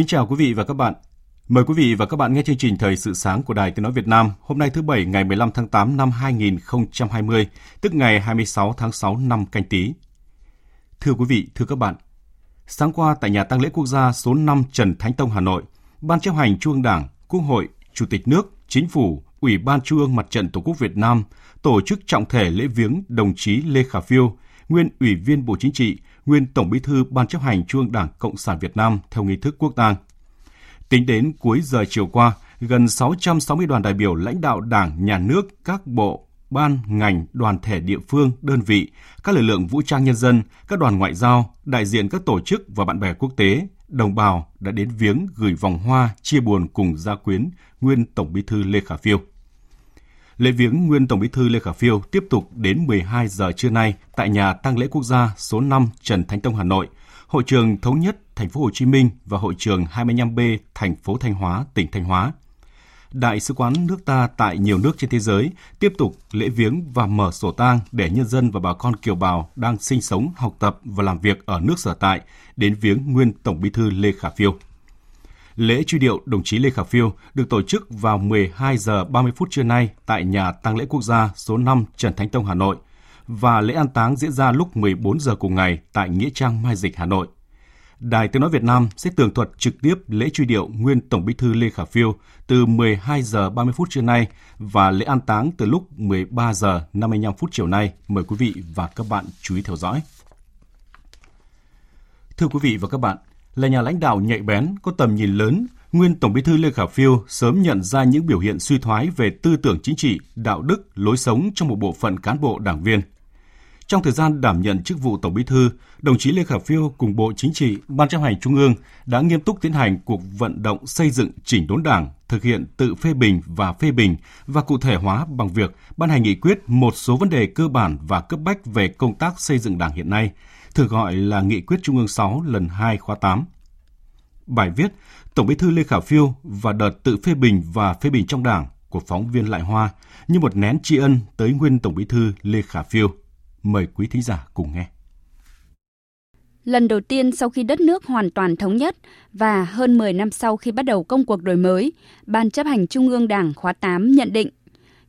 Kính chào quý vị và các bạn. Mời quý vị và các bạn nghe chương trình Thời sự sáng của Đài Tiếng Nói Việt Nam hôm nay thứ Bảy ngày 15 tháng 8 năm 2020, tức ngày 26 tháng 6 năm canh tí. Thưa quý vị, thưa các bạn, sáng qua tại nhà tang lễ quốc gia số 5 Trần Thánh Tông Hà Nội, Ban chấp hành Trung ương Đảng, Quốc hội, Chủ tịch nước, Chính phủ, Ủy ban Trung ương Mặt trận Tổ quốc Việt Nam tổ chức trọng thể lễ viếng đồng chí Lê Khả Phiêu, nguyên Ủy viên Bộ Chính trị, nguyên Tổng Bí thư Ban chấp hành Trung ương Đảng Cộng sản Việt Nam theo nghi thức quốc tang. Tính đến cuối giờ chiều qua, gần 660 đoàn đại biểu lãnh đạo Đảng, Nhà nước, các bộ, ban, ngành, đoàn thể địa phương, đơn vị, các lực lượng vũ trang nhân dân, các đoàn ngoại giao, đại diện các tổ chức và bạn bè quốc tế, đồng bào đã đến viếng gửi vòng hoa chia buồn cùng gia quyến nguyên Tổng Bí thư Lê Khả Phiêu. Lễ viếng nguyên Tổng Bí thư Lê Khả Phiêu tiếp tục đến 12 giờ trưa nay tại nhà tang lễ quốc gia số 5 Trần Thánh Tông Hà Nội, hội trường thống nhất thành phố Hồ Chí Minh và hội trường 25B thành phố Thanh Hóa, tỉnh Thanh Hóa. Đại sứ quán nước ta tại nhiều nước trên thế giới tiếp tục lễ viếng và mở sổ tang để nhân dân và bà con kiều bào đang sinh sống, học tập và làm việc ở nước sở tại đến viếng nguyên Tổng Bí thư Lê Khả Phiêu. Lễ truy điệu đồng chí Lê Khả Phiêu được tổ chức vào 12 giờ 30 phút trưa nay tại nhà tang lễ quốc gia số 5 Trần Thánh Tông Hà Nội và lễ an táng diễn ra lúc 14 giờ cùng ngày tại Nghĩa Trang Mai Dịch Hà Nội. Đài Tiếng nói Việt Nam sẽ tường thuật trực tiếp lễ truy điệu nguyên Tổng Bí thư Lê Khả Phiêu từ 12 giờ 30 phút trưa nay và lễ an táng từ lúc 13 giờ 55 phút chiều nay. Mời quý vị và các bạn chú ý theo dõi. Thưa quý vị và các bạn, là nhà lãnh đạo nhạy bén, có tầm nhìn lớn, nguyên Tổng Bí thư Lê Khả Phiêu sớm nhận ra những biểu hiện suy thoái về tư tưởng chính trị, đạo đức, lối sống trong một bộ phận cán bộ đảng viên. Trong thời gian đảm nhận chức vụ Tổng Bí thư, đồng chí Lê Khả Phiêu cùng Bộ Chính trị, Ban chấp hành Trung ương đã nghiêm túc tiến hành cuộc vận động xây dựng chỉnh đốn đảng, thực hiện tự phê bình và phê bình và cụ thể hóa bằng việc ban hành nghị quyết một số vấn đề cơ bản và cấp bách về công tác xây dựng đảng hiện nay, thường gọi là Nghị quyết Trung ương 6 lần 2 khóa 8. Bài viết Tổng bí thư Lê Khả Phiêu và đợt tự phê bình và phê bình trong đảng của phóng viên Lại Hoa như một nén tri ân tới nguyên Tổng bí thư Lê Khả Phiêu. Mời quý thính giả cùng nghe. Lần đầu tiên sau khi đất nước hoàn toàn thống nhất và hơn 10 năm sau khi bắt đầu công cuộc đổi mới, Ban chấp hành Trung ương Đảng khóa 8 nhận định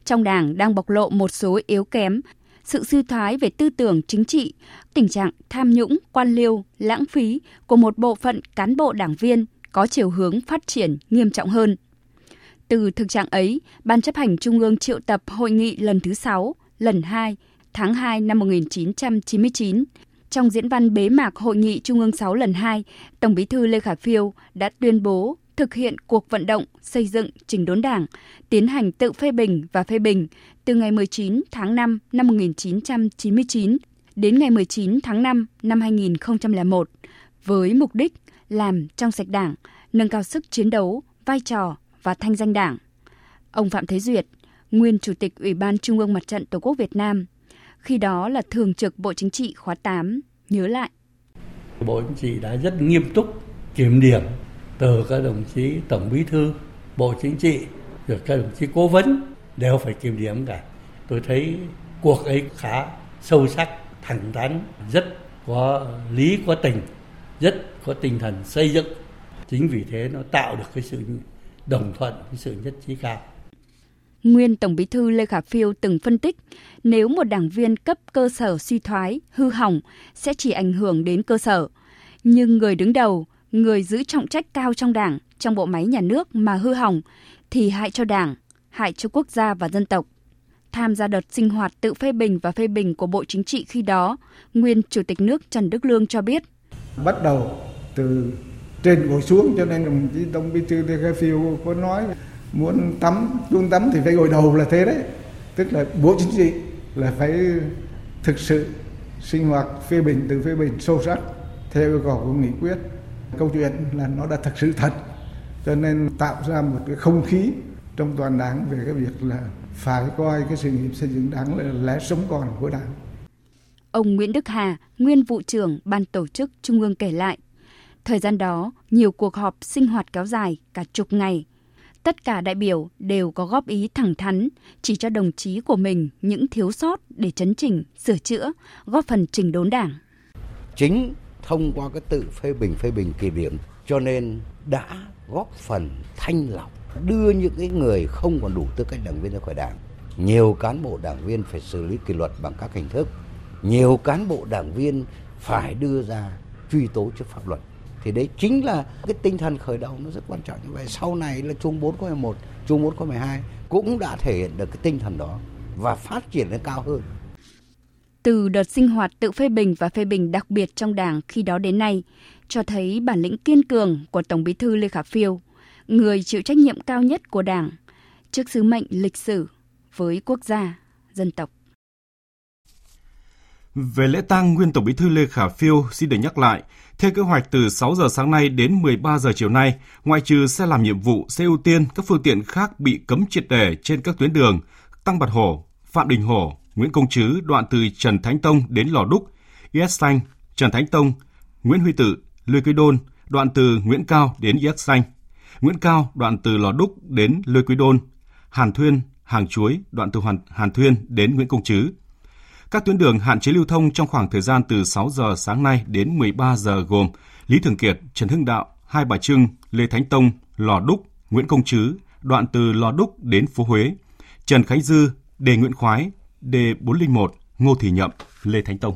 trong Đảng đang bộc lộ một số yếu kém sự suy thoái về tư tưởng chính trị, tình trạng tham nhũng, quan liêu, lãng phí của một bộ phận cán bộ đảng viên có chiều hướng phát triển nghiêm trọng hơn. Từ thực trạng ấy, Ban chấp hành Trung ương triệu tập hội nghị lần thứ 6, lần 2, tháng 2 năm 1999. Trong diễn văn bế mạc Hội nghị Trung ương 6 lần 2, Tổng bí thư Lê Khả Phiêu đã tuyên bố thực hiện cuộc vận động xây dựng trình đốn đảng, tiến hành tự phê bình và phê bình từ ngày 19 tháng 5 năm 1999 đến ngày 19 tháng 5 năm 2001 với mục đích làm trong sạch đảng, nâng cao sức chiến đấu, vai trò và thanh danh đảng. Ông Phạm Thế Duyệt, nguyên Chủ tịch Ủy ban Trung ương Mặt trận Tổ quốc Việt Nam, khi đó là Thường trực Bộ Chính trị khóa 8, nhớ lại. Bộ Chính trị đã rất nghiêm túc kiểm điểm từ các đồng chí Tổng Bí thư, Bộ Chính trị, rồi các đồng chí cố vấn đều phải kiểm điểm cả. Tôi thấy cuộc ấy khá sâu sắc, thẳng thắn, rất có lý có tình, rất có tinh thần xây dựng. Chính vì thế nó tạo được cái sự đồng thuận, cái sự nhất trí cao. Nguyên Tổng Bí thư Lê Khả Phiêu từng phân tích, nếu một đảng viên cấp cơ sở suy thoái, hư hỏng sẽ chỉ ảnh hưởng đến cơ sở, nhưng người đứng đầu, người giữ trọng trách cao trong đảng, trong bộ máy nhà nước mà hư hỏng thì hại cho đảng, hại cho quốc gia và dân tộc. Tham gia đợt sinh hoạt tự phê bình và phê bình của Bộ Chính trị khi đó, nguyên Chủ tịch nước Trần Đức Lương cho biết. Bắt đầu từ trên ngồi xuống cho nên đồng chí Tổng Bí thư Lê Khả Phiêu có nói muốn tắm, xuống tắm thì phải gội đầu là thế đấy. Tức là Bộ Chính trị là phải thực sự sinh hoạt phê bình từ phê bình sâu sắc theo yêu cầu của nghị quyết câu chuyện là nó đã thật sự thật cho nên tạo ra một cái không khí trong toàn đảng về cái việc là phải coi cái sự nghiệp xây dựng đảng là lẽ sống còn của đảng. Ông Nguyễn Đức Hà, nguyên vụ trưởng ban tổ chức Trung ương kể lại, thời gian đó nhiều cuộc họp sinh hoạt kéo dài cả chục ngày. Tất cả đại biểu đều có góp ý thẳng thắn, chỉ cho đồng chí của mình những thiếu sót để chấn chỉnh, sửa chữa, góp phần chỉnh đốn đảng. Chính thông qua cái tự phê bình phê bình kỳ điểm cho nên đã góp phần thanh lọc, đưa những cái người không còn đủ tư cách đảng viên ra khỏi đảng. Nhiều cán bộ đảng viên phải xử lý kỷ luật bằng các hình thức. Nhiều cán bộ đảng viên phải đưa ra truy tố trước pháp luật. Thì đấy chính là cái tinh thần khởi đầu nó rất quan trọng. Như vậy sau này là trung 4 có 11 trung 4 có 12 cũng đã thể hiện được cái tinh thần đó và phát triển lên cao hơn từ đợt sinh hoạt tự phê bình và phê bình đặc biệt trong Đảng khi đó đến nay, cho thấy bản lĩnh kiên cường của Tổng Bí thư Lê Khả Phiêu, người chịu trách nhiệm cao nhất của Đảng trước sứ mệnh lịch sử với quốc gia, dân tộc. Về lễ tang nguyên Tổng Bí thư Lê Khả Phiêu xin được nhắc lại, theo kế hoạch từ 6 giờ sáng nay đến 13 giờ chiều nay, ngoại trừ xe làm nhiệm vụ, xe ưu tiên, các phương tiện khác bị cấm triệt để trên các tuyến đường Tăng Bạc Hổ, Phạm Đình Hổ, Nguyễn Công Trứ đoạn từ Trần Thánh Tông đến Lò Đúc, Yết Xanh, Trần Thánh Tông, Nguyễn Huy Tự, Lê Quý Đôn đoạn từ Nguyễn Cao đến Yết Xanh, Nguyễn Cao đoạn từ Lò Đúc đến Lê Quý Đôn, Hàn Thuyên, Hàng Chuối đoạn từ Hàn, Hàn Thuyên đến Nguyễn Công Trứ. Các tuyến đường hạn chế lưu thông trong khoảng thời gian từ 6 giờ sáng nay đến 13 giờ gồm Lý Thường Kiệt, Trần Hưng Đạo, Hai Bà Trưng, Lê Thánh Tông, Lò Đúc, Nguyễn Công Trứ, đoạn từ Lò Đúc đến phố Huế, Trần Khánh Dư, Đề Nguyễn Khoái, D401 Ngô Thị Nhậm, Lê Thánh Tông.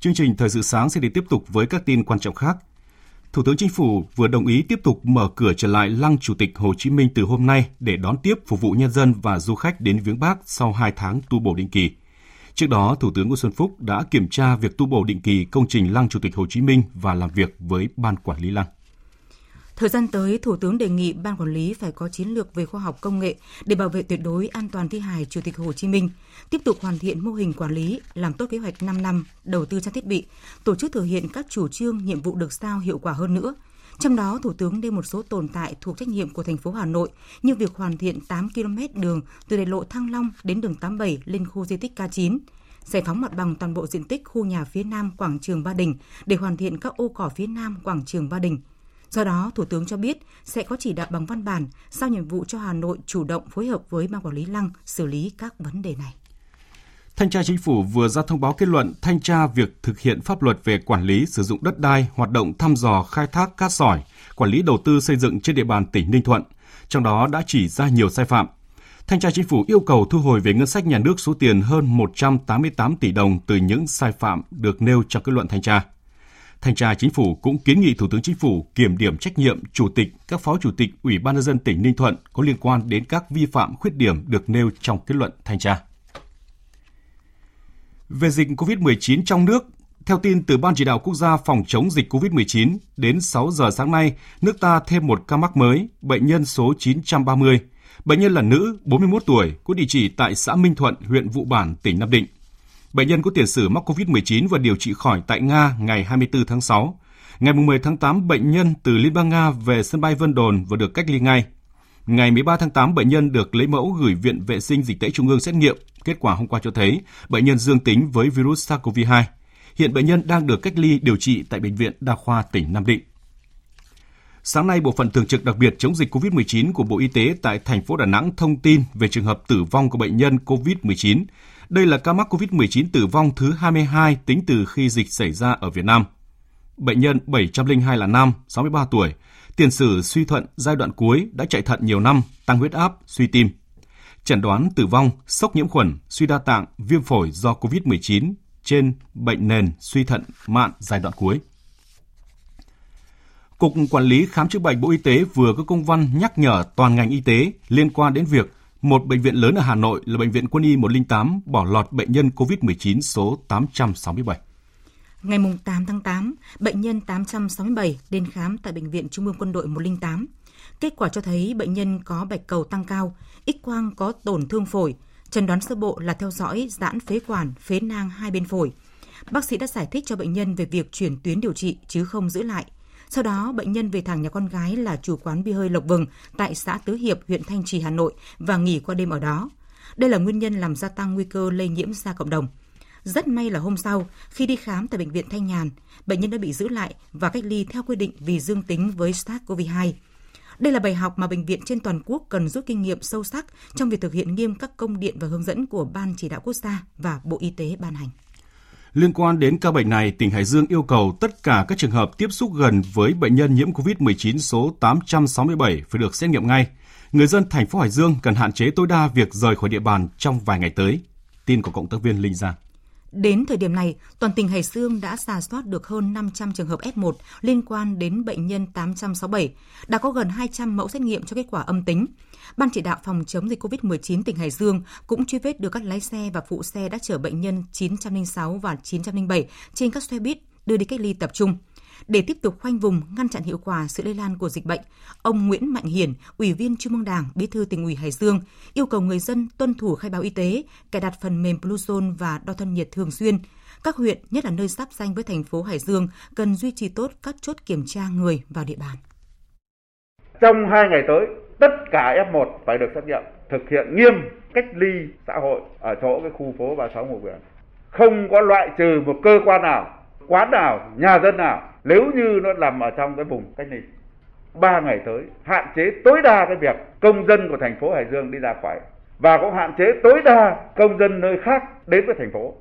Chương trình Thời sự sáng sẽ đi tiếp tục với các tin quan trọng khác. Thủ tướng Chính phủ vừa đồng ý tiếp tục mở cửa trở lại Lăng Chủ tịch Hồ Chí Minh từ hôm nay để đón tiếp phục vụ nhân dân và du khách đến viếng bác sau 2 tháng tu bổ định kỳ. Trước đó, Thủ tướng Nguyễn Xuân Phúc đã kiểm tra việc tu bổ định kỳ công trình Lăng Chủ tịch Hồ Chí Minh và làm việc với Ban Quản lý Lăng. Thời gian tới, Thủ tướng đề nghị Ban Quản lý phải có chiến lược về khoa học công nghệ để bảo vệ tuyệt đối an toàn thi hài Chủ tịch Hồ Chí Minh, tiếp tục hoàn thiện mô hình quản lý, làm tốt kế hoạch 5 năm, đầu tư trang thiết bị, tổ chức thực hiện các chủ trương, nhiệm vụ được giao hiệu quả hơn nữa. Trong đó, Thủ tướng nêu một số tồn tại thuộc trách nhiệm của thành phố Hà Nội như việc hoàn thiện 8 km đường từ đại lộ Thăng Long đến đường 87 lên khu di tích K9, giải phóng mặt bằng toàn bộ diện tích khu nhà phía nam quảng trường Ba Đình để hoàn thiện các ô cỏ phía nam quảng trường Ba Đình – Do đó, Thủ tướng cho biết sẽ có chỉ đạo bằng văn bản giao nhiệm vụ cho Hà Nội chủ động phối hợp với Ban Quản lý Lăng xử lý các vấn đề này. Thanh tra Chính phủ vừa ra thông báo kết luận thanh tra việc thực hiện pháp luật về quản lý sử dụng đất đai, hoạt động thăm dò khai thác cát sỏi, quản lý đầu tư xây dựng trên địa bàn tỉnh Ninh Thuận. Trong đó đã chỉ ra nhiều sai phạm. Thanh tra Chính phủ yêu cầu thu hồi về ngân sách nhà nước số tiền hơn 188 tỷ đồng từ những sai phạm được nêu trong kết luận thanh tra. Thanh tra Chính phủ cũng kiến nghị Thủ tướng Chính phủ kiểm điểm trách nhiệm chủ tịch, các phó chủ tịch Ủy ban nhân dân tỉnh Ninh Thuận có liên quan đến các vi phạm khuyết điểm được nêu trong kết luận thanh tra. Về dịch COVID-19 trong nước, theo tin từ Ban chỉ đạo quốc gia phòng chống dịch COVID-19, đến 6 giờ sáng nay, nước ta thêm một ca mắc mới, bệnh nhân số 930. Bệnh nhân là nữ, 41 tuổi, có địa chỉ tại xã Minh Thuận, huyện Vụ Bản, tỉnh Nam Định. Bệnh nhân có tiền sử mắc COVID-19 và điều trị khỏi tại Nga ngày 24 tháng 6. Ngày 10 tháng 8, bệnh nhân từ Liên bang Nga về sân bay Vân Đồn và được cách ly ngay. Ngày 13 tháng 8, bệnh nhân được lấy mẫu gửi Viện Vệ sinh Dịch tễ Trung ương xét nghiệm. Kết quả hôm qua cho thấy bệnh nhân dương tính với virus SARS-CoV-2. Hiện bệnh nhân đang được cách ly điều trị tại Bệnh viện Đa khoa tỉnh Nam Định. Sáng nay, Bộ phận Thường trực đặc biệt chống dịch COVID-19 của Bộ Y tế tại thành phố Đà Nẵng thông tin về trường hợp tử vong của bệnh nhân COVID-19 đây là ca mắc COVID-19 tử vong thứ 22 tính từ khi dịch xảy ra ở Việt Nam. Bệnh nhân 702 là nam, 63 tuổi, tiền sử suy thận giai đoạn cuối đã chạy thận nhiều năm, tăng huyết áp, suy tim. chẩn đoán tử vong, sốc nhiễm khuẩn, suy đa tạng, viêm phổi do COVID-19 trên bệnh nền suy thận mạn giai đoạn cuối. Cục Quản lý Khám chữa bệnh Bộ Y tế vừa có công văn nhắc nhở toàn ngành y tế liên quan đến việc một bệnh viện lớn ở Hà Nội là Bệnh viện Quân y 108 bỏ lọt bệnh nhân COVID-19 số 867. Ngày 8 tháng 8, bệnh nhân 867 đến khám tại Bệnh viện Trung ương Quân đội 108. Kết quả cho thấy bệnh nhân có bạch cầu tăng cao, x quang có tổn thương phổi, chẩn đoán sơ bộ là theo dõi giãn phế quản, phế nang hai bên phổi. Bác sĩ đã giải thích cho bệnh nhân về việc chuyển tuyến điều trị chứ không giữ lại. Sau đó, bệnh nhân về thẳng nhà con gái là chủ quán bia hơi Lộc Vừng tại xã Tứ Hiệp, huyện Thanh Trì, Hà Nội và nghỉ qua đêm ở đó. Đây là nguyên nhân làm gia tăng nguy cơ lây nhiễm ra cộng đồng. Rất may là hôm sau, khi đi khám tại bệnh viện Thanh Nhàn, bệnh nhân đã bị giữ lại và cách ly theo quy định vì dương tính với SARS-CoV-2. Đây là bài học mà bệnh viện trên toàn quốc cần rút kinh nghiệm sâu sắc trong việc thực hiện nghiêm các công điện và hướng dẫn của Ban chỉ đạo quốc gia và Bộ Y tế ban hành. Liên quan đến ca bệnh này, tỉnh Hải Dương yêu cầu tất cả các trường hợp tiếp xúc gần với bệnh nhân nhiễm COVID-19 số 867 phải được xét nghiệm ngay. Người dân thành phố Hải Dương cần hạn chế tối đa việc rời khỏi địa bàn trong vài ngày tới. Tin của cộng tác viên Linh Giang. Đến thời điểm này, toàn tỉnh Hải Dương đã giả soát được hơn 500 trường hợp F1 liên quan đến bệnh nhân 867, đã có gần 200 mẫu xét nghiệm cho kết quả âm tính. Ban chỉ đạo phòng chống dịch COVID-19 tỉnh Hải Dương cũng truy vết được các lái xe và phụ xe đã chở bệnh nhân 906 và 907 trên các xe buýt đưa đi cách ly tập trung. Để tiếp tục khoanh vùng, ngăn chặn hiệu quả sự lây lan của dịch bệnh, ông Nguyễn Mạnh Hiển, Ủy viên Trung ương Đảng, Bí thư tỉnh ủy Hải Dương, yêu cầu người dân tuân thủ khai báo y tế, cài đặt phần mềm Bluezone và đo thân nhiệt thường xuyên. Các huyện, nhất là nơi giáp danh với thành phố Hải Dương, cần duy trì tốt các chốt kiểm tra người vào địa bàn. Trong hai ngày tới, tất cả F1 phải được xét nghiệm, thực hiện nghiêm cách ly xã hội ở chỗ cái khu phố 36 Ngô huyện. Không có loại trừ một cơ quan nào, quán nào, nhà dân nào nếu như nó nằm ở trong cái vùng cách ly. Ba ngày tới, hạn chế tối đa cái việc công dân của thành phố Hải Dương đi ra khỏi và cũng hạn chế tối đa công dân nơi khác đến với thành phố.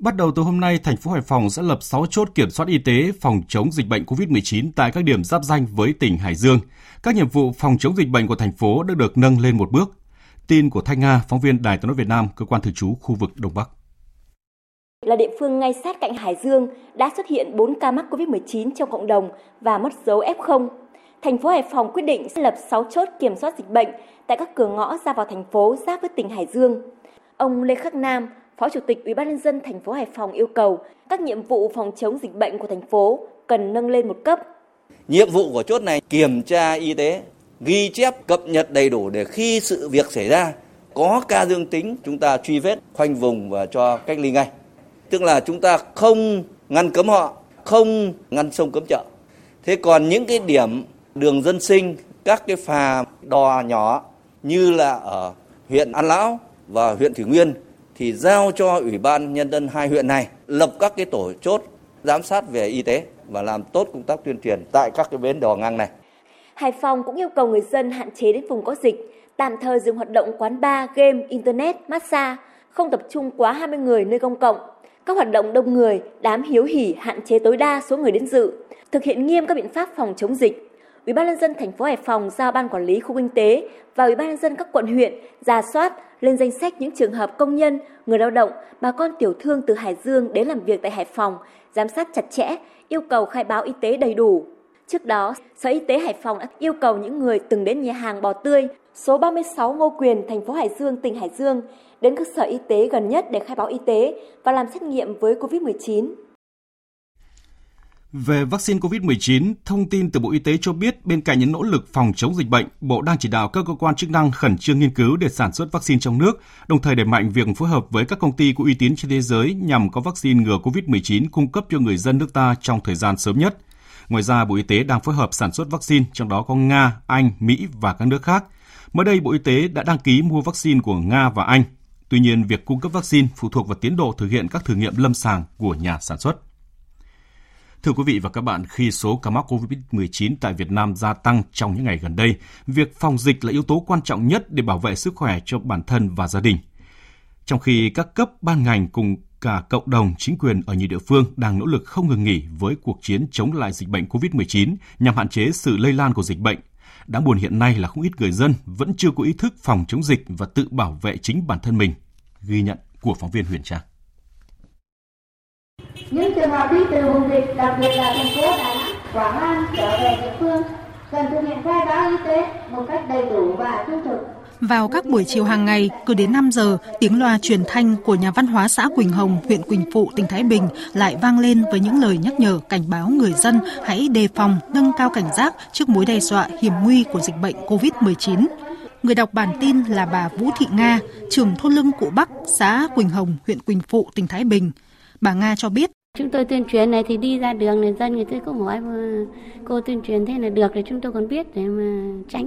Bắt đầu từ hôm nay, thành phố Hải Phòng sẽ lập 6 chốt kiểm soát y tế phòng chống dịch bệnh COVID-19 tại các điểm giáp danh với tỉnh Hải Dương. Các nhiệm vụ phòng chống dịch bệnh của thành phố đã được nâng lên một bước. Tin của Thanh Nga, phóng viên Đài tiếng nói Việt Nam, cơ quan thường trú khu vực Đông Bắc. Là địa phương ngay sát cạnh Hải Dương đã xuất hiện 4 ca mắc COVID-19 trong cộng đồng và mất dấu F0. Thành phố Hải Phòng quyết định sẽ lập 6 chốt kiểm soát dịch bệnh tại các cửa ngõ ra vào thành phố giáp với tỉnh Hải Dương. Ông Lê Khắc Nam, Phó Chủ tịch Ủy ban nhân dân thành phố Hải Phòng yêu cầu các nhiệm vụ phòng chống dịch bệnh của thành phố cần nâng lên một cấp. Nhiệm vụ của chốt này kiểm tra y tế, ghi chép cập nhật đầy đủ để khi sự việc xảy ra có ca dương tính chúng ta truy vết, khoanh vùng và cho cách ly ngay. Tức là chúng ta không ngăn cấm họ, không ngăn sông cấm chợ. Thế còn những cái điểm đường dân sinh, các cái phà đò nhỏ như là ở huyện An Lão và huyện Thủy Nguyên thì giao cho Ủy ban Nhân dân hai huyện này lập các cái tổ chốt giám sát về y tế và làm tốt công tác tuyên truyền tại các cái bến đò ngang này. Hải Phòng cũng yêu cầu người dân hạn chế đến vùng có dịch, tạm thời dừng hoạt động quán bar, game, internet, massage, không tập trung quá 20 người nơi công cộng. Các hoạt động đông người, đám hiếu hỉ hạn chế tối đa số người đến dự, thực hiện nghiêm các biện pháp phòng chống dịch. Ủy ban nhân dân thành phố Hải Phòng giao ban quản lý khu kinh tế và Ủy ban nhân dân các quận huyện ra soát lên danh sách những trường hợp công nhân, người lao động, bà con tiểu thương từ Hải Dương đến làm việc tại Hải Phòng, giám sát chặt chẽ, yêu cầu khai báo y tế đầy đủ. Trước đó, Sở Y tế Hải Phòng đã yêu cầu những người từng đến nhà hàng bò tươi số 36 Ngô Quyền, thành phố Hải Dương, tỉnh Hải Dương đến cơ sở y tế gần nhất để khai báo y tế và làm xét nghiệm với COVID-19. Về vaccine COVID-19, thông tin từ Bộ Y tế cho biết bên cạnh những nỗ lực phòng chống dịch bệnh, Bộ đang chỉ đạo các cơ quan chức năng khẩn trương nghiên cứu để sản xuất vaccine trong nước, đồng thời đẩy mạnh việc phối hợp với các công ty có uy tín trên thế giới nhằm có vaccine ngừa COVID-19 cung cấp cho người dân nước ta trong thời gian sớm nhất. Ngoài ra, Bộ Y tế đang phối hợp sản xuất vaccine, trong đó có Nga, Anh, Mỹ và các nước khác. Mới đây, Bộ Y tế đã đăng ký mua vaccine của Nga và Anh. Tuy nhiên, việc cung cấp vaccine phụ thuộc vào tiến độ thực hiện các thử nghiệm lâm sàng của nhà sản xuất. Thưa quý vị và các bạn, khi số ca mắc COVID-19 tại Việt Nam gia tăng trong những ngày gần đây, việc phòng dịch là yếu tố quan trọng nhất để bảo vệ sức khỏe cho bản thân và gia đình. Trong khi các cấp ban ngành cùng cả cộng đồng, chính quyền ở nhiều địa phương đang nỗ lực không ngừng nghỉ với cuộc chiến chống lại dịch bệnh COVID-19 nhằm hạn chế sự lây lan của dịch bệnh. Đáng buồn hiện nay là không ít người dân vẫn chưa có ý thức phòng chống dịch và tự bảo vệ chính bản thân mình. Ghi nhận của phóng viên Huyền Trang. Những trường hợp đi từ vùng dịch, đặc biệt là thành phố Đà Nẵng, Quảng An trở về địa phương cần thực hiện khai báo y tế một cách đầy đủ và trung thực vào các buổi chiều hàng ngày, cứ đến 5 giờ, tiếng loa truyền thanh của nhà văn hóa xã Quỳnh Hồng, huyện Quỳnh Phụ, tỉnh Thái Bình lại vang lên với những lời nhắc nhở cảnh báo người dân hãy đề phòng, nâng cao cảnh giác trước mối đe dọa hiểm nguy của dịch bệnh COVID-19. Người đọc bản tin là bà Vũ Thị Nga, trưởng thôn lưng Cụ Bắc, xã Quỳnh Hồng, huyện Quỳnh Phụ, tỉnh Thái Bình. Bà Nga cho biết Chúng tôi tuyên truyền này thì đi ra đường này dân người tôi cũng hỏi cô tuyên truyền thế là được thì chúng tôi còn biết để mà tránh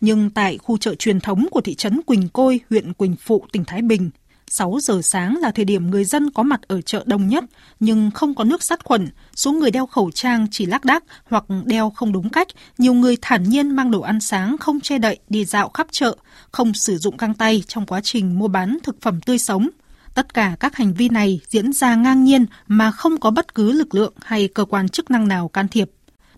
nhưng tại khu chợ truyền thống của thị trấn Quỳnh Côi, huyện Quỳnh Phụ, tỉnh Thái Bình, 6 giờ sáng là thời điểm người dân có mặt ở chợ đông nhất, nhưng không có nước sát khuẩn, số người đeo khẩu trang chỉ lác đác hoặc đeo không đúng cách, nhiều người thản nhiên mang đồ ăn sáng không che đậy đi dạo khắp chợ, không sử dụng găng tay trong quá trình mua bán thực phẩm tươi sống. Tất cả các hành vi này diễn ra ngang nhiên mà không có bất cứ lực lượng hay cơ quan chức năng nào can thiệp.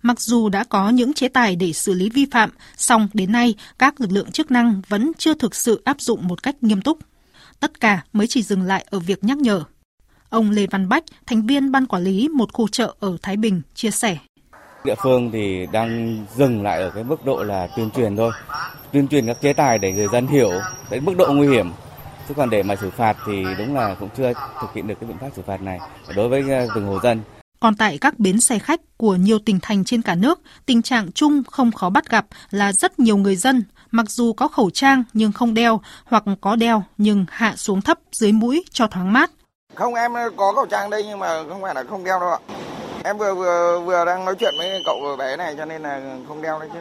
Mặc dù đã có những chế tài để xử lý vi phạm, song đến nay các lực lượng chức năng vẫn chưa thực sự áp dụng một cách nghiêm túc. Tất cả mới chỉ dừng lại ở việc nhắc nhở. Ông Lê Văn Bách, thành viên ban quản lý một khu chợ ở Thái Bình, chia sẻ. Địa phương thì đang dừng lại ở cái mức độ là tuyên truyền thôi. Tuyên truyền các chế tài để người dân hiểu đến mức độ nguy hiểm. Chứ còn để mà xử phạt thì đúng là cũng chưa thực hiện được cái biện pháp xử phạt này đối với ờ, từng hộ dân. Còn tại các bến xe khách của nhiều tỉnh thành trên cả nước, tình trạng chung không khó bắt gặp là rất nhiều người dân mặc dù có khẩu trang nhưng không đeo hoặc có đeo nhưng hạ xuống thấp dưới mũi cho thoáng mát. Không em có khẩu trang đây nhưng mà không phải là không đeo đâu ạ. Em vừa vừa vừa đang nói chuyện với cậu bé này cho nên là không đeo đấy chứ.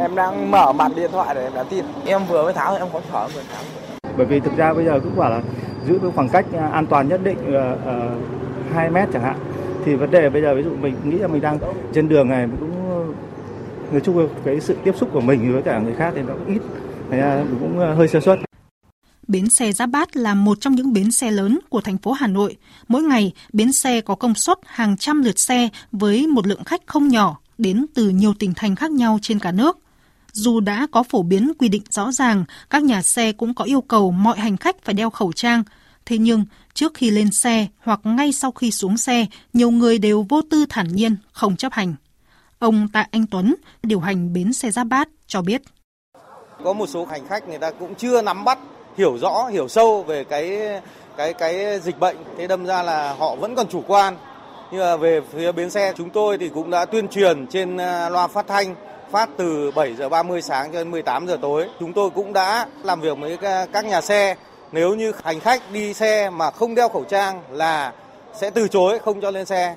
Em đang mở mặt điện thoại để em nhắn tin. Em vừa mới tháo em có thở vừa tháo. Bởi vì thực ra bây giờ cũng bảo là giữ cái khoảng cách an toàn nhất định uh, 2 mét chẳng hạn thì vấn đề bây giờ ví dụ mình nghĩ là mình đang trên đường này cũng ờ, nói chung cái sự tiếp xúc của mình với cả người khác thì nó cũng ít mình cũng ờ, hơi sơ suất Bến xe Giáp Bát là một trong những bến xe lớn của thành phố Hà Nội. Mỗi ngày, bến xe có công suất hàng trăm lượt xe với một lượng khách không nhỏ đến từ nhiều tỉnh thành khác nhau trên cả nước. Dù đã có phổ biến quy định rõ ràng, các nhà xe cũng có yêu cầu mọi hành khách phải đeo khẩu trang. Thế nhưng, trước khi lên xe hoặc ngay sau khi xuống xe, nhiều người đều vô tư thản nhiên, không chấp hành. Ông Tạ Anh Tuấn, điều hành bến xe Giáp Bát, cho biết. Có một số hành khách người ta cũng chưa nắm bắt, hiểu rõ, hiểu sâu về cái cái cái dịch bệnh, thế đâm ra là họ vẫn còn chủ quan. Nhưng mà về phía bến xe chúng tôi thì cũng đã tuyên truyền trên à, loa phát thanh phát từ 7 giờ 30 sáng cho đến 18 giờ tối. Chúng tôi cũng đã làm việc với à, các nhà xe nếu như hành khách đi xe mà không đeo khẩu trang là sẽ từ chối không cho lên xe.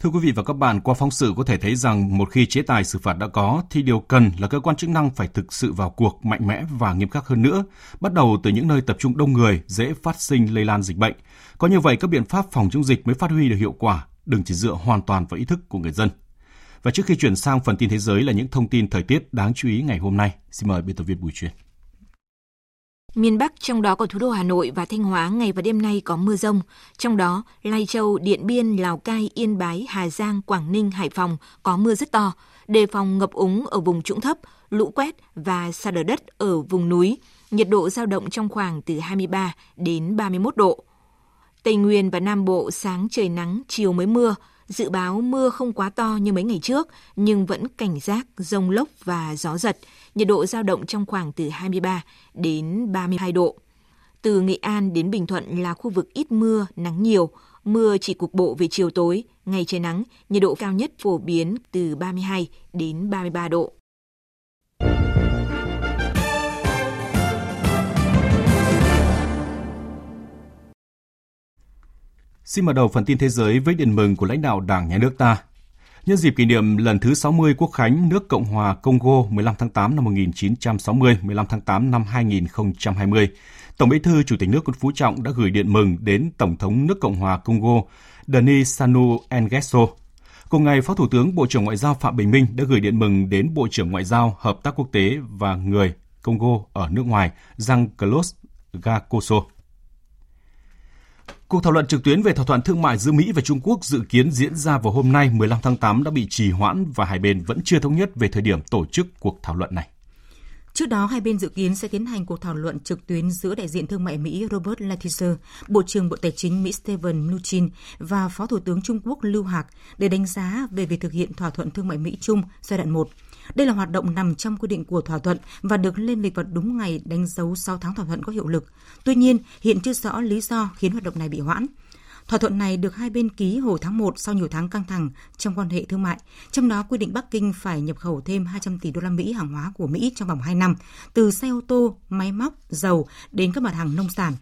Thưa quý vị và các bạn, qua phóng sự có thể thấy rằng một khi chế tài xử phạt đã có thì điều cần là cơ quan chức năng phải thực sự vào cuộc mạnh mẽ và nghiêm khắc hơn nữa, bắt đầu từ những nơi tập trung đông người dễ phát sinh lây lan dịch bệnh. Có như vậy các biện pháp phòng chống dịch mới phát huy được hiệu quả, đừng chỉ dựa hoàn toàn vào ý thức của người dân. Và trước khi chuyển sang phần tin thế giới là những thông tin thời tiết đáng chú ý ngày hôm nay, xin mời biên tập viên Bùi Truyền. Miền Bắc trong đó có thủ đô Hà Nội và Thanh Hóa ngày và đêm nay có mưa rông. Trong đó, Lai Châu, Điện Biên, Lào Cai, Yên Bái, Hà Giang, Quảng Ninh, Hải Phòng có mưa rất to, đề phòng ngập úng ở vùng trũng thấp, lũ quét và sạt lở đất ở vùng núi. Nhiệt độ giao động trong khoảng từ 23 đến 31 độ. Tây Nguyên và Nam Bộ sáng trời nắng, chiều mới mưa. Dự báo mưa không quá to như mấy ngày trước, nhưng vẫn cảnh giác rông lốc và gió giật nhiệt độ giao động trong khoảng từ 23 đến 32 độ. Từ Nghệ An đến Bình Thuận là khu vực ít mưa, nắng nhiều, mưa chỉ cục bộ về chiều tối, ngày trời nắng, nhiệt độ cao nhất phổ biến từ 32 đến 33 độ. Xin mở đầu phần tin thế giới với điện mừng của lãnh đạo Đảng Nhà nước ta. Nhân dịp kỷ niệm lần thứ 60 Quốc khánh nước Cộng hòa Congo 15 tháng 8 năm 1960, 15 tháng 8 năm 2020, Tổng Bí thư Chủ tịch nước Nguyễn Phú Trọng đã gửi điện mừng đến Tổng thống nước Cộng hòa Congo Denis Sanu Nguesso. Cùng ngày, Phó Thủ tướng Bộ trưởng Ngoại giao Phạm Bình Minh đã gửi điện mừng đến Bộ trưởng Ngoại giao Hợp tác Quốc tế và người Congo ở nước ngoài Jean-Claude Gakoso. Cuộc thảo luận trực tuyến về thỏa thuận thương mại giữa Mỹ và Trung Quốc dự kiến diễn ra vào hôm nay 15 tháng 8 đã bị trì hoãn và hai bên vẫn chưa thống nhất về thời điểm tổ chức cuộc thảo luận này. Trước đó, hai bên dự kiến sẽ tiến hành cuộc thảo luận trực tuyến giữa đại diện thương mại Mỹ Robert Lighthizer, Bộ trưởng Bộ Tài chính Mỹ Steven Mnuchin và Phó Thủ tướng Trung Quốc Lưu Hạc để đánh giá về việc thực hiện thỏa thuận thương mại Mỹ-Trung giai đoạn 1. Đây là hoạt động nằm trong quy định của thỏa thuận và được lên lịch vào đúng ngày đánh dấu 6 tháng thỏa thuận có hiệu lực. Tuy nhiên, hiện chưa rõ lý do khiến hoạt động này bị hoãn. Thỏa thuận này được hai bên ký hồi tháng 1 sau nhiều tháng căng thẳng trong quan hệ thương mại, trong đó quy định Bắc Kinh phải nhập khẩu thêm 200 tỷ đô la Mỹ hàng hóa của Mỹ trong vòng 2 năm, từ xe ô tô, máy móc, dầu đến các mặt hàng nông sản.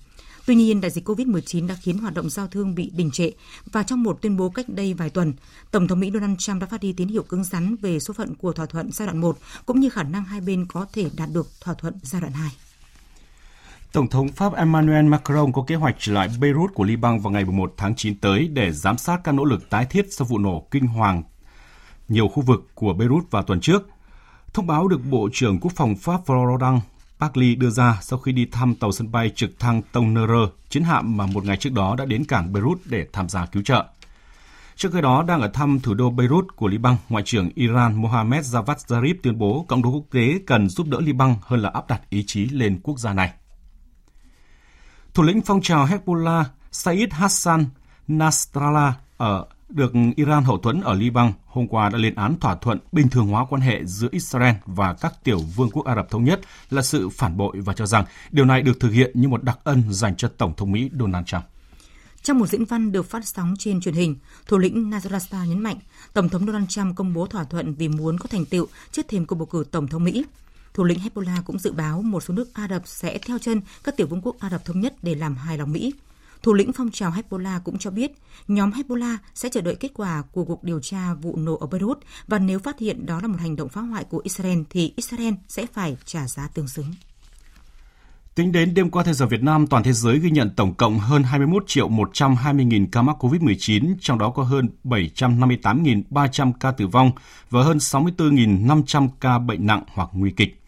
Tuy nhiên, đại dịch COVID-19 đã khiến hoạt động giao thương bị đình trệ và trong một tuyên bố cách đây vài tuần, Tổng thống Mỹ Donald Trump đã phát đi tín hiệu cứng rắn về số phận của thỏa thuận giai đoạn 1 cũng như khả năng hai bên có thể đạt được thỏa thuận giai đoạn 2. Tổng thống Pháp Emmanuel Macron có kế hoạch trở lại Beirut của Liban vào ngày 11 tháng 9 tới để giám sát các nỗ lực tái thiết sau vụ nổ kinh hoàng nhiều khu vực của Beirut vào tuần trước. Thông báo được Bộ trưởng Quốc phòng Pháp Florent Parly đưa ra sau khi đi thăm tàu sân bay trực thăng Tonnerre, chiến hạm mà một ngày trước đó đã đến cảng Beirut để tham gia cứu trợ. Trước khi đó, đang ở thăm thủ đô Beirut của Liban, Ngoại trưởng Iran Mohammed Javad Zarif tuyên bố cộng đồng quốc tế cần giúp đỡ Liban hơn là áp đặt ý chí lên quốc gia này. Thủ lĩnh phong trào Hezbollah Said Hassan Nasrallah ở được Iran hậu thuẫn ở Liban hôm qua đã lên án thỏa thuận bình thường hóa quan hệ giữa Israel và các tiểu vương quốc Ả Rập Thống Nhất là sự phản bội và cho rằng điều này được thực hiện như một đặc ân dành cho Tổng thống Mỹ Donald Trump. Trong một diễn văn được phát sóng trên truyền hình, thủ lĩnh Nasrallah nhấn mạnh Tổng thống Donald Trump công bố thỏa thuận vì muốn có thành tựu trước thềm cuộc bầu cử Tổng thống Mỹ. Thủ lĩnh Hezbollah cũng dự báo một số nước Ả Rập sẽ theo chân các tiểu vương quốc Ả Rập Thống Nhất để làm hài lòng Mỹ. Thủ lĩnh phong trào Hezbollah cũng cho biết nhóm Hezbollah sẽ chờ đợi kết quả của cuộc điều tra vụ nổ ở Beirut và nếu phát hiện đó là một hành động phá hoại của Israel thì Israel sẽ phải trả giá tương xứng. Tính đến đêm qua theo giờ Việt Nam, toàn thế giới ghi nhận tổng cộng hơn 21 triệu 120 nghìn ca mắc COVID-19, trong đó có hơn 758.300 ca tử vong và hơn 64.500 ca bệnh nặng hoặc nguy kịch.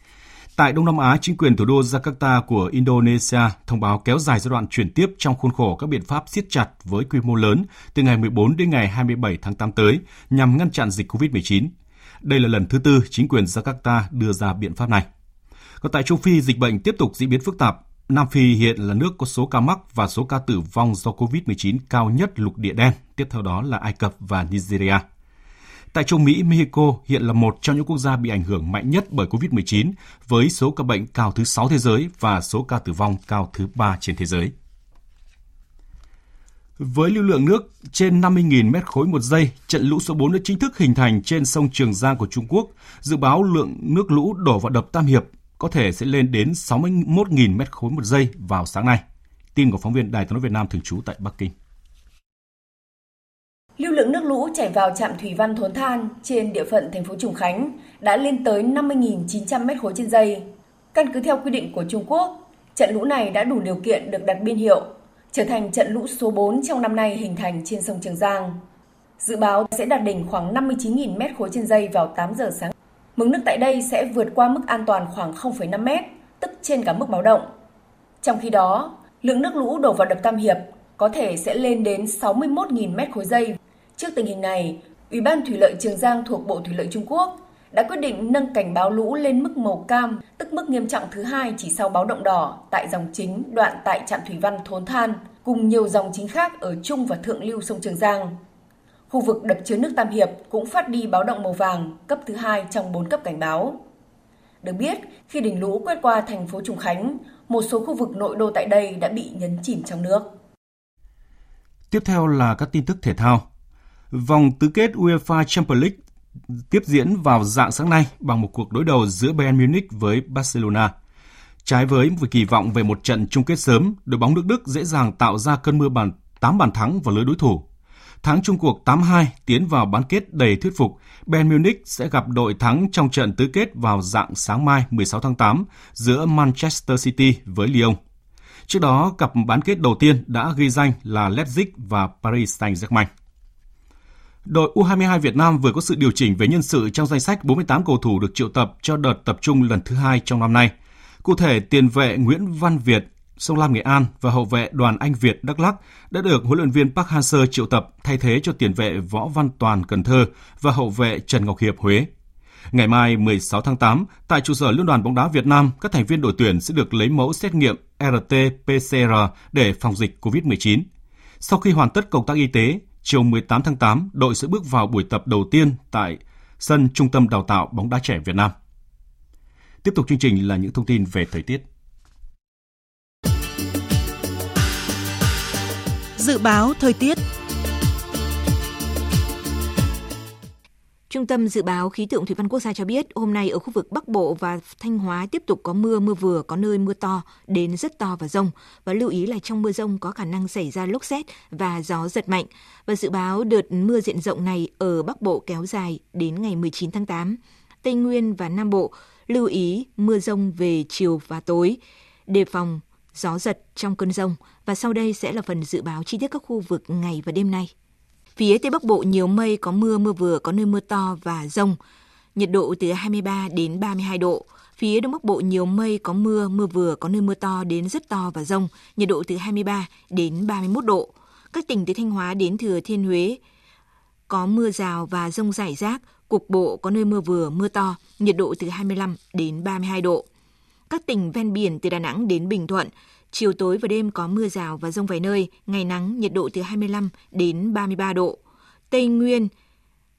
Tại Đông Nam Á, chính quyền thủ đô Jakarta của Indonesia thông báo kéo dài giai đoạn chuyển tiếp trong khuôn khổ các biện pháp siết chặt với quy mô lớn từ ngày 14 đến ngày 27 tháng 8 tới nhằm ngăn chặn dịch COVID-19. Đây là lần thứ tư chính quyền Jakarta đưa ra biện pháp này. Còn tại Châu Phi, dịch bệnh tiếp tục diễn biến phức tạp. Nam Phi hiện là nước có số ca mắc và số ca tử vong do COVID-19 cao nhất lục địa đen, tiếp theo đó là Ai Cập và Nigeria. Tại châu Mỹ, Mexico hiện là một trong những quốc gia bị ảnh hưởng mạnh nhất bởi COVID-19 với số ca bệnh cao thứ 6 thế giới và số ca tử vong cao thứ 3 trên thế giới. Với lưu lượng nước trên 50.000 mét khối một giây, trận lũ số 4 đã chính thức hình thành trên sông Trường Giang của Trung Quốc. Dự báo lượng nước lũ đổ vào đập Tam Hiệp có thể sẽ lên đến 61.000 mét khối một giây vào sáng nay. Tin của phóng viên Đài tiếng nói Việt Nam thường trú tại Bắc Kinh. Lưu lượng nước lũ chảy vào trạm thủy văn Thốn Than trên địa phận thành phố Trùng Khánh đã lên tới 50.900 mét khối trên giây. Căn cứ theo quy định của Trung Quốc, trận lũ này đã đủ điều kiện được đặt biên hiệu, trở thành trận lũ số 4 trong năm nay hình thành trên sông Trường Giang. Dự báo sẽ đạt đỉnh khoảng 59.000 mét khối trên giây vào 8 giờ sáng. Mực nước tại đây sẽ vượt qua mức an toàn khoảng 0,5 mét, tức trên cả mức báo động. Trong khi đó, lượng nước lũ đổ vào đập Tam Hiệp có thể sẽ lên đến 61.000 mét khối giây. Trước tình hình này, Ủy ban Thủy lợi Trường Giang thuộc Bộ Thủy lợi Trung Quốc đã quyết định nâng cảnh báo lũ lên mức màu cam, tức mức nghiêm trọng thứ hai chỉ sau báo động đỏ tại dòng chính đoạn tại trạm thủy văn Thốn Than, cùng nhiều dòng chính khác ở trung và thượng lưu sông Trường Giang. Khu vực đập chứa nước Tam Hiệp cũng phát đi báo động màu vàng, cấp thứ hai trong 4 cấp cảnh báo. Được biết, khi đỉnh lũ quét qua thành phố Trùng Khánh, một số khu vực nội đô tại đây đã bị nhấn chìm trong nước. Tiếp theo là các tin tức thể thao. Vòng tứ kết UEFA Champions League tiếp diễn vào dạng sáng nay bằng một cuộc đối đầu giữa Bayern Munich với Barcelona. Trái với một kỳ vọng về một trận chung kết sớm, đội bóng nước Đức dễ dàng tạo ra cơn mưa bàn 8 bàn thắng vào lưới đối thủ. Thắng chung cuộc 8-2 tiến vào bán kết đầy thuyết phục, Bayern Munich sẽ gặp đội thắng trong trận tứ kết vào dạng sáng mai 16 tháng 8 giữa Manchester City với Lyon. Trước đó, cặp bán kết đầu tiên đã ghi danh là Leipzig và Paris Saint-Germain. Đội U22 Việt Nam vừa có sự điều chỉnh về nhân sự trong danh sách 48 cầu thủ được triệu tập cho đợt tập trung lần thứ hai trong năm nay. Cụ thể, tiền vệ Nguyễn Văn Việt, Sông Lam Nghệ An và hậu vệ Đoàn Anh Việt Đắk Lắk đã được huấn luyện viên Park Hang-seo triệu tập thay thế cho tiền vệ Võ Văn Toàn Cần Thơ và hậu vệ Trần Ngọc Hiệp Huế. Ngày mai 16 tháng 8, tại trụ sở Liên đoàn bóng đá Việt Nam, các thành viên đội tuyển sẽ được lấy mẫu xét nghiệm RT-PCR để phòng dịch COVID-19. Sau khi hoàn tất công tác y tế, chiều 18 tháng 8, đội sẽ bước vào buổi tập đầu tiên tại sân Trung tâm Đào tạo bóng đá trẻ Việt Nam. Tiếp tục chương trình là những thông tin về thời tiết. Dự báo thời tiết Trung tâm Dự báo Khí tượng Thủy văn Quốc gia cho biết hôm nay ở khu vực Bắc Bộ và Thanh Hóa tiếp tục có mưa, mưa vừa, có nơi mưa to đến rất to và rông. Và lưu ý là trong mưa rông có khả năng xảy ra lốc xét và gió giật mạnh. Và dự báo đợt mưa diện rộng này ở Bắc Bộ kéo dài đến ngày 19 tháng 8. Tây Nguyên và Nam Bộ lưu ý mưa rông về chiều và tối, đề phòng gió giật trong cơn rông. Và sau đây sẽ là phần dự báo chi tiết các khu vực ngày và đêm nay. Phía Tây Bắc Bộ nhiều mây, có mưa, mưa vừa, có nơi mưa to và rông. Nhiệt độ từ 23 đến 32 độ. Phía Đông Bắc Bộ nhiều mây, có mưa, mưa vừa, có nơi mưa to đến rất to và rông. Nhiệt độ từ 23 đến 31 độ. Các tỉnh từ Thanh Hóa đến Thừa Thiên Huế có mưa rào và rông rải rác, cục bộ có nơi mưa vừa, mưa to, nhiệt độ từ 25 đến 32 độ. Các tỉnh ven biển từ Đà Nẵng đến Bình Thuận, Chiều tối và đêm có mưa rào và rông vài nơi, ngày nắng, nhiệt độ từ 25 đến 33 độ. Tây Nguyên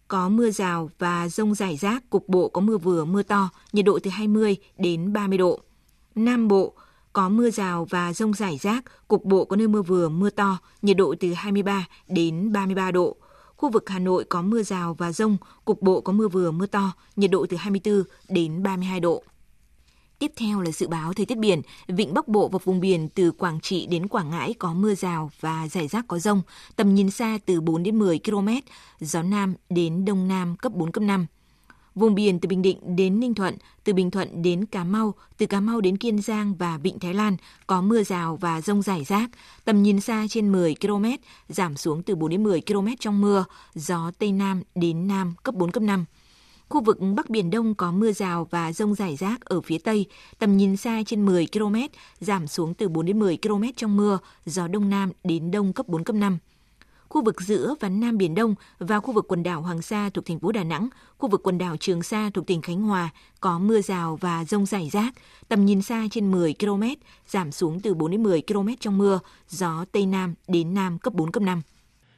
có mưa rào và rông rải rác, cục bộ có mưa vừa, mưa to, nhiệt độ từ 20 đến 30 độ. Nam Bộ có mưa rào và rông rải rác, cục bộ có nơi mưa vừa, mưa to, nhiệt độ từ 23 đến 33 độ. Khu vực Hà Nội có mưa rào và rông, cục bộ có mưa vừa, mưa to, nhiệt độ từ 24 đến 32 độ. Tiếp theo là dự báo thời tiết biển, vịnh Bắc Bộ và vùng biển từ Quảng Trị đến Quảng Ngãi có mưa rào và rải rác có rông, tầm nhìn xa từ 4 đến 10 km, gió Nam đến Đông Nam cấp 4, cấp 5. Vùng biển từ Bình Định đến Ninh Thuận, từ Bình Thuận đến Cà Mau, từ Cà Mau đến Kiên Giang và Vịnh Thái Lan có mưa rào và rông rải rác, tầm nhìn xa trên 10 km, giảm xuống từ 4 đến 10 km trong mưa, gió Tây Nam đến Nam cấp 4, cấp 5. Khu vực Bắc Biển Đông có mưa rào và rông rải rác ở phía Tây, tầm nhìn xa trên 10 km, giảm xuống từ 4 đến 10 km trong mưa, gió Đông Nam đến Đông cấp 4, cấp 5. Khu vực giữa và Nam Biển Đông và khu vực quần đảo Hoàng Sa thuộc thành phố Đà Nẵng, khu vực quần đảo Trường Sa thuộc tỉnh Khánh Hòa có mưa rào và rông rải rác, tầm nhìn xa trên 10 km, giảm xuống từ 4 đến 10 km trong mưa, gió Tây Nam đến Nam cấp 4, cấp 5.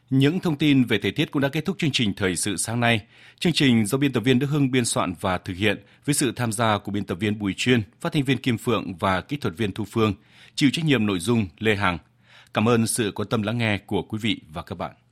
Những thông tin về thời tiết cũng đã kết thúc chương trình Thời sự sáng nay. Chương trình do biên tập viên Đức Hưng biên soạn và thực hiện với sự tham gia của biên tập viên Bùi Chuyên, phát thanh viên Kim Phượng và kỹ thuật viên Thu Phương, chịu trách nhiệm nội dung Lê Hằng. Cảm ơn sự quan tâm lắng nghe của quý vị và các bạn.